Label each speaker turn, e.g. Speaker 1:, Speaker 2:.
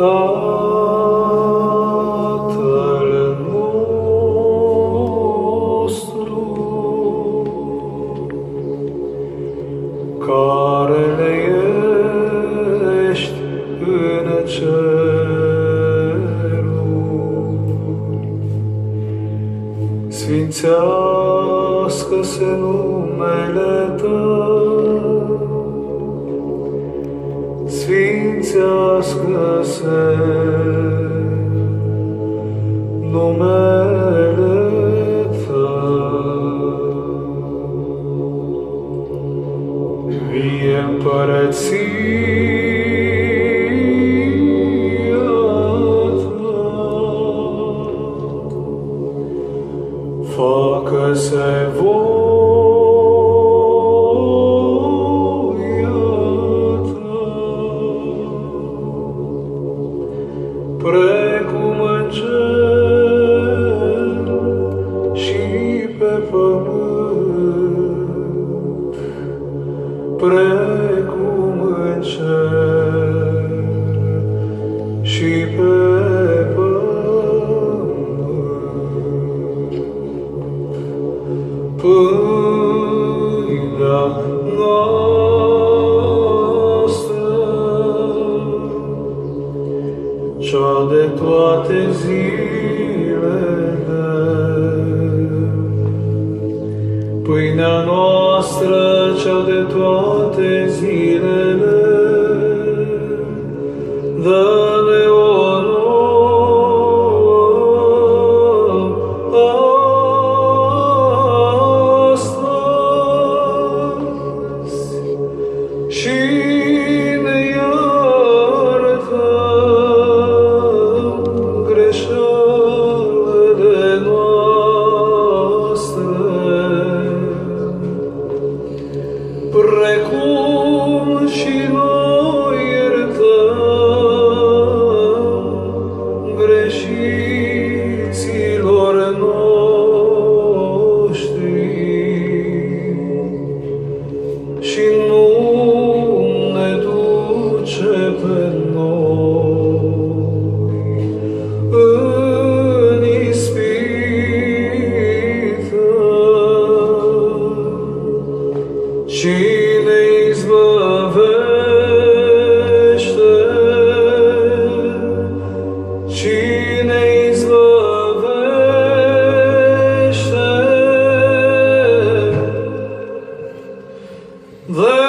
Speaker 1: Tatăl nostru, care ne ești în ceruri, Sfințească-se numele Tău, Sfințească-se sfințească se numele Tău. Vie împărăția Ta, facă-se voie pâinea noastră, cea de toate zilele. Pâinea noastră, cea de toate zilele, için The